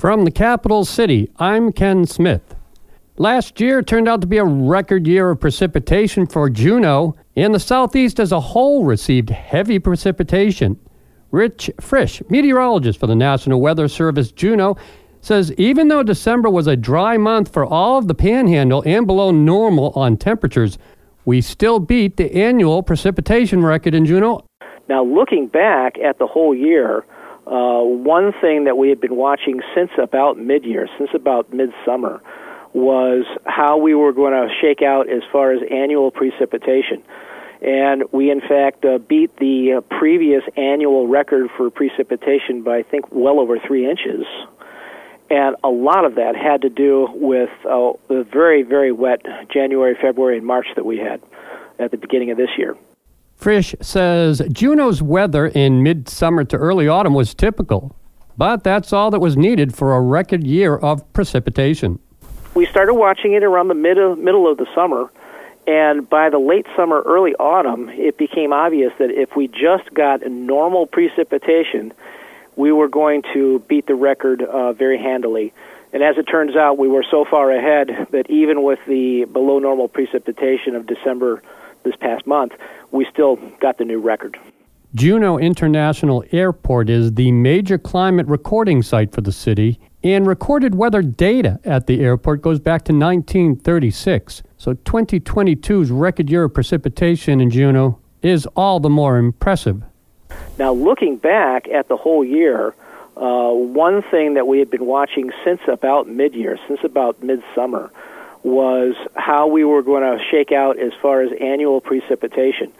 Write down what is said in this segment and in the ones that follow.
From the capital city, I'm Ken Smith. Last year turned out to be a record year of precipitation for Juneau, and the southeast as a whole received heavy precipitation. Rich Frisch, meteorologist for the National Weather Service Juneau, says even though December was a dry month for all of the panhandle and below normal on temperatures, we still beat the annual precipitation record in Juneau. Now, looking back at the whole year, uh, one thing that we had been watching since about mid year, since about midsummer, was how we were going to shake out as far as annual precipitation. And we, in fact, uh, beat the uh, previous annual record for precipitation by, I think, well over three inches. And a lot of that had to do with uh, the very, very wet January, February, and March that we had at the beginning of this year. Frisch says Juneau's weather in midsummer to early autumn was typical, but that's all that was needed for a record year of precipitation. We started watching it around the middle middle of the summer, and by the late summer, early autumn, it became obvious that if we just got normal precipitation, we were going to beat the record uh, very handily. And as it turns out, we were so far ahead that even with the below normal precipitation of December this past month, we still got the new record. Juneau International Airport is the major climate recording site for the city, and recorded weather data at the airport goes back to 1936. So 2022's record year of precipitation in Juneau is all the more impressive. Now, looking back at the whole year, uh, one thing that we had been watching since about mid year, since about midsummer, was how we were going to shake out as far as annual precipitation.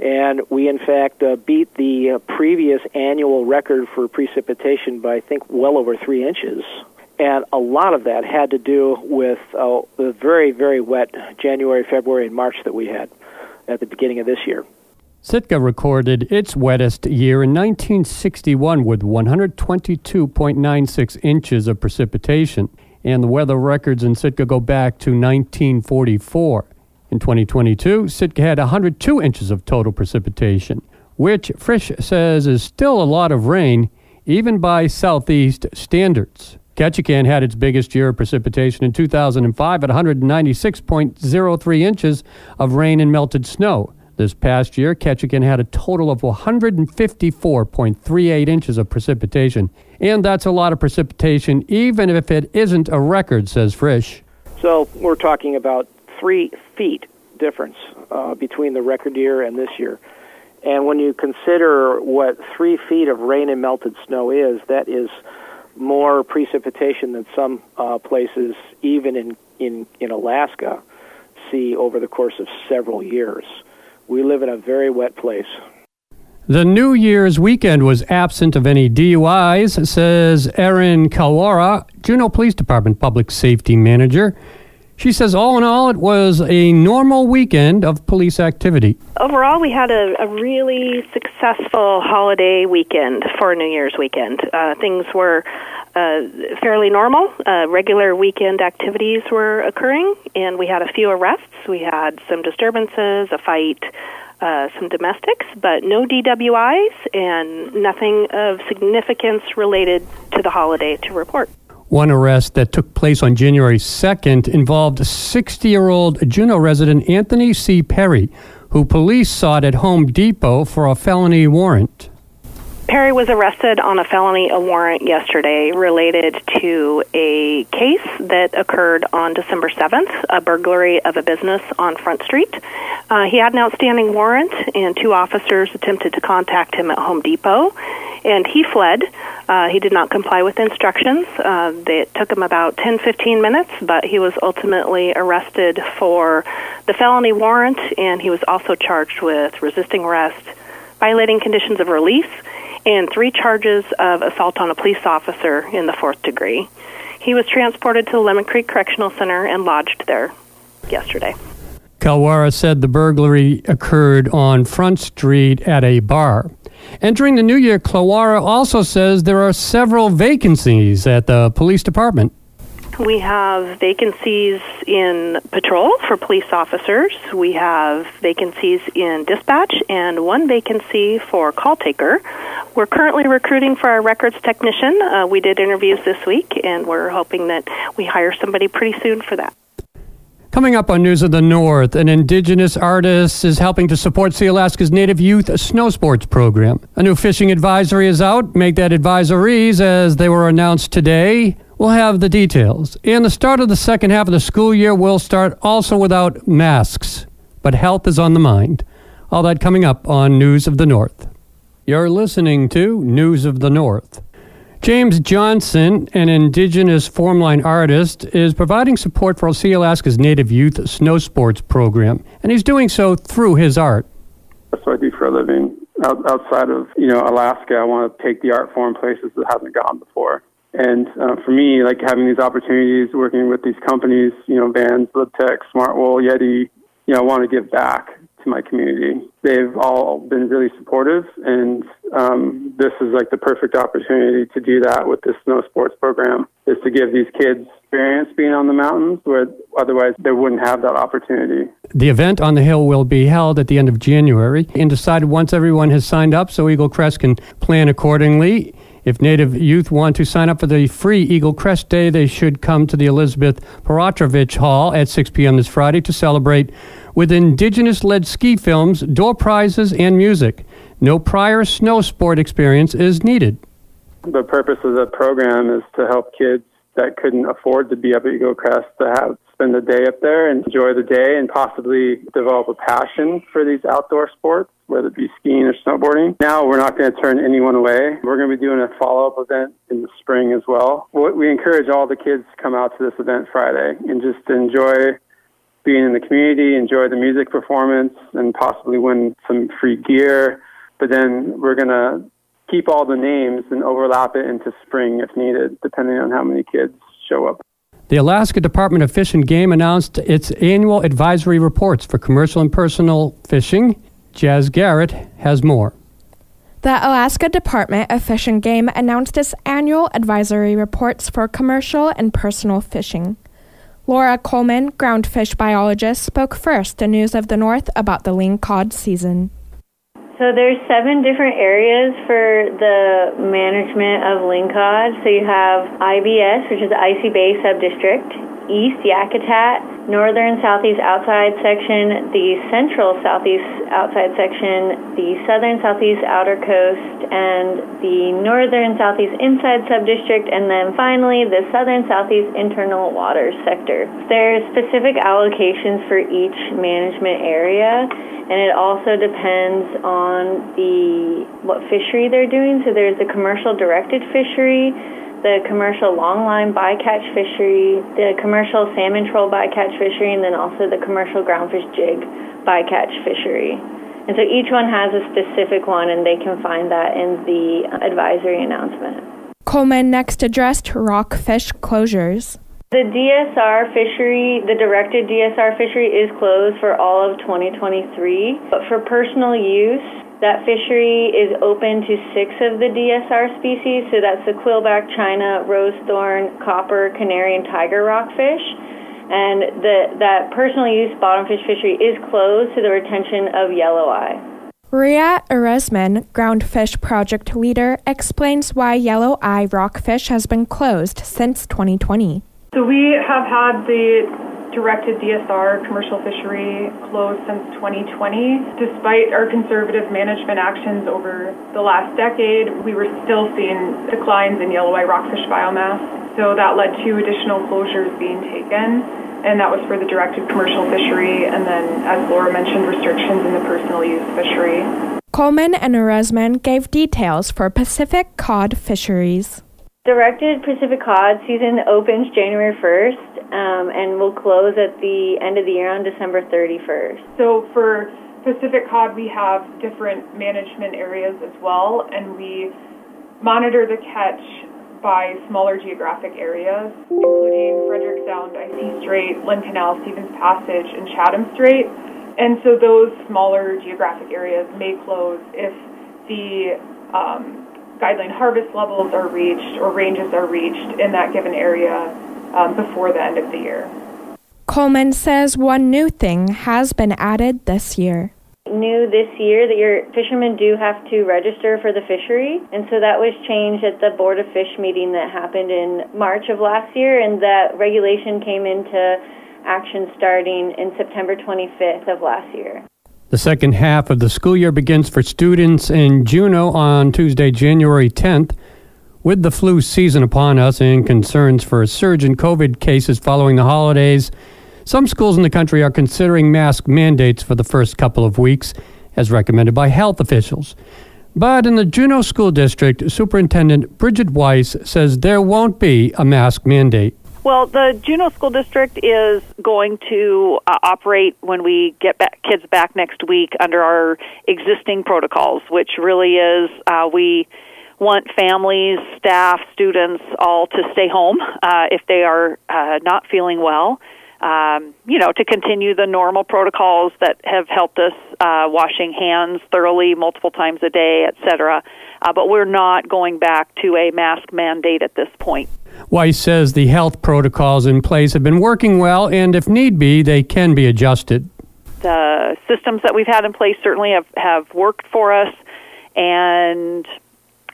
And we, in fact, uh, beat the uh, previous annual record for precipitation by, I think, well over three inches. And a lot of that had to do with uh, the very, very wet January, February, and March that we had at the beginning of this year. Sitka recorded its wettest year in 1961 with 122.96 inches of precipitation and the weather records in Sitka go back to 1944. In 2022, Sitka had 102 inches of total precipitation, which Frisch says is still a lot of rain, even by southeast standards. Ketchikan had its biggest year of precipitation in 2005 at 196.03 inches of rain and melted snow. This past year, Ketchikan had a total of 154.38 inches of precipitation. And that's a lot of precipitation, even if it isn't a record, says Frisch. So we're talking about three feet difference uh, between the record year and this year. And when you consider what three feet of rain and melted snow is, that is more precipitation than some uh, places, even in, in, in Alaska, see over the course of several years. We live in a very wet place. The New Year's weekend was absent of any DUIs, says Erann Kalwara, Juneau Police Department Public Safety Manager. She says, all in all, it was a normal weekend of police activity. Overall, we had a, a really successful holiday weekend for New Year's weekend. Uh, things were fairly normal. Uh, regular weekend activities were occurring, and we had a few arrests. We had some disturbances, a fight, uh, some domestics, but no DWIs and nothing of significance related to the holiday to report. One arrest that took place on January 2nd involved 60 year old Juneau resident Anthony C. Perry, who police sought at Home Depot for a felony warrant. Perry was arrested on a felony warrant yesterday related to a case that occurred on December 7th, a burglary of a business on Front Street. Uh, he had an outstanding warrant, and two officers attempted to contact him at Home Depot, and he fled. Uh, he did not comply with instructions. Uh, it took him about 10 15 minutes, but he was ultimately arrested for the felony warrant, and he was also charged with resisting arrest, violating conditions of release and three charges of assault on a police officer in the fourth degree. He was transported to the Lemon Creek Correctional Center and lodged there yesterday. Kalwara said the burglary occurred on Front Street at a bar. Entering the new year, Kalwara also says there are several vacancies at the police department. We have vacancies in patrol for police officers. We have vacancies in dispatch and one vacancy for call taker. We're currently recruiting for our records technician. Uh, we did interviews this week, and we're hoping that we hire somebody pretty soon for that. Coming up on News of the North, an indigenous artist is helping to support Sealaska's Native Youth Snow Sports Program. A new fishing advisory is out. Make that advisories as they were announced today. We'll have the details. And the start of the second half of the school year will start also without masks, but health is on the mind. All that coming up on News of the North. You're listening to News of the North. James Johnson, an indigenous formline artist, is providing support for Sealaska's Native Youth Snow Sports Program, and he's doing so through his art. That's what I do for a living. outside of you know Alaska, I want to take the art form places that haven't gone before. And uh, for me, like having these opportunities, working with these companies, you know, Vans, LibTech, Smartwool, Yeti, you know, I want to give back to my community. They've all been really supportive, and um, this is like the perfect opportunity to do that with this snow sports program. Is to give these kids experience being on the mountains where otherwise they wouldn't have that opportunity. The event on the hill will be held at the end of January and decided once everyone has signed up so Eagle Crest can plan accordingly. If Native youth want to sign up for the free Eagle Crest Day, they should come to the Elizabeth Peratrovich Hall at 6 p.m. this Friday to celebrate with Indigenous led ski films, door prizes, and music. No prior snow sport experience is needed. The purpose of the program is to help kids that couldn't afford to be up at Eagle Crest to have spend the day up there and enjoy the day and possibly develop a passion for these outdoor sports, whether it be skiing or snowboarding. Now we're not going to turn anyone away. We're going to be doing a follow-up event in the spring as well. We encourage all the kids to come out to this event Friday and just enjoy being in the community, enjoy the music performance, and possibly win some free gear. But then we're going to keep all the names and overlap it into spring if needed, depending on how many kids show up. The Alaska Department of Fish and Game announced its annual advisory reports for commercial and personal fishing. Jazz Garrett has more. The Alaska Department of Fish and Game announced its annual advisory reports for commercial and personal fishing. Laura Coleman, groundfish biologist, spoke first to News of the North about the lingcod season. So there's seven different areas for the management of lingcod. So you have IBS, which is the Icy Bay Subdistrict, East Yakutat, Northern Southeast Outside Section, the Central Southeast Outside Section, the Southern Southeast Outer Coast, and the Northern Southeast Inside Subdistrict, and then finally the Southern Southeast Internal Waters Sector. There's specific allocations for each management area and it also depends on the what fishery they're doing. So there's the commercial directed fishery, the commercial longline bycatch fishery, the commercial salmon troll bycatch fishery, and then also the commercial groundfish jig bycatch fishery. And so each one has a specific one, and they can find that in the advisory announcement. Coleman next addressed rockfish closures. The DSR fishery, the directed DSR fishery is closed for all of 2023, but for personal use, that fishery is open to six of the DSR species, so that's the quillback china, rose thorn, copper, canary, and tiger rockfish. And the, that personal use bottomfish fishery is closed to the retention of yellow eye. Rhea Ehresmann, Groundfish Project Leader, explains why yellow eye rockfish has been closed since 2020. So we have had the directed DSR commercial fishery closed since 2020. Despite our conservative management actions over the last decade, we were still seeing declines in yellow eye rockfish biomass. So that led to additional closures being taken, and that was for the directed commercial fishery, and then, as Laura mentioned, restrictions in the personal use fishery. Coleman and Ehresmann gave details for Pacific cod fisheries. Directed Pacific Cod season opens January 1st um, and will close at the end of the year on December 31st. So for Pacific Cod, we have different management areas as well, and we monitor the catch by smaller geographic areas, including Frederick Sound, Icy Strait, Lynn Canal, Stephens Passage, and Chatham Strait. And so those smaller geographic areas may close if the um, guideline harvest levels are reached or ranges are reached in that given area um, before the end of the year. Coleman says one new thing has been added this year. New this year that your fishermen do have to register for the fishery, and so that was changed at the Board of Fish meeting that happened in March of last year, and that regulation came into action starting in September 25th of last year. The second half of the school year begins for students in Juneau on Tuesday, January 10th. With the flu season upon us and concerns for a surge in COVID cases following the holidays, some schools in the country are considering mask mandates for the first couple of weeks, as recommended by health officials. But in the Juneau School District, Superintendent Bridget Weiss says there won't be a mask mandate. Well, the Juneau School District is going to uh, operate when we get back, kids back next week under our existing protocols, which really is uh, we want families, staff, students all to stay home uh, if they are uh, not feeling well um, you know, to continue the normal protocols that have helped us, uh, washing hands thoroughly multiple times a day, et cetera. Uh, but we're not going back to a mask mandate at this point. Weiss says the health protocols in place have been working well, and if need be, they can be adjusted. The systems that we've had in place certainly have, have worked for us, and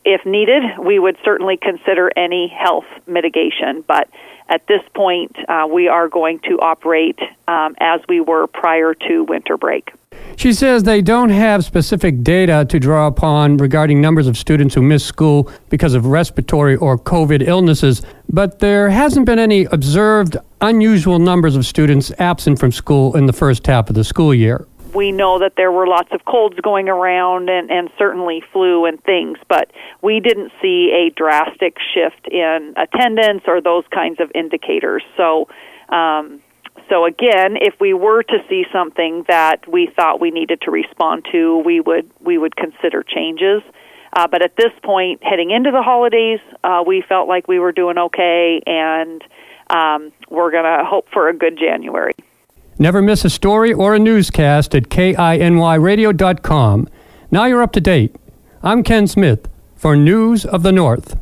if needed, we would certainly consider any health mitigation. But at this point, uh, we are going to operate um, as we were prior to winter break. She says they don't have specific data to draw upon regarding numbers of students who miss school because of respiratory or COVID illnesses, but there hasn't been any observed unusual numbers of students absent from school in the first half of the school year we know that there were lots of colds going around and, and certainly flu and things, but we didn't see a drastic shift in attendance or those kinds of indicators. So, um, so again, if we were to see something that we thought we needed to respond to, we would we would consider changes. Uh, but at this point, heading into the holidays, uh, we felt like we were doing okay, and um, we're going to hope for a good January. Never miss a story or a newscast at kinyradio.com. Now you're up to date. I'm Ken Smith for News of the North.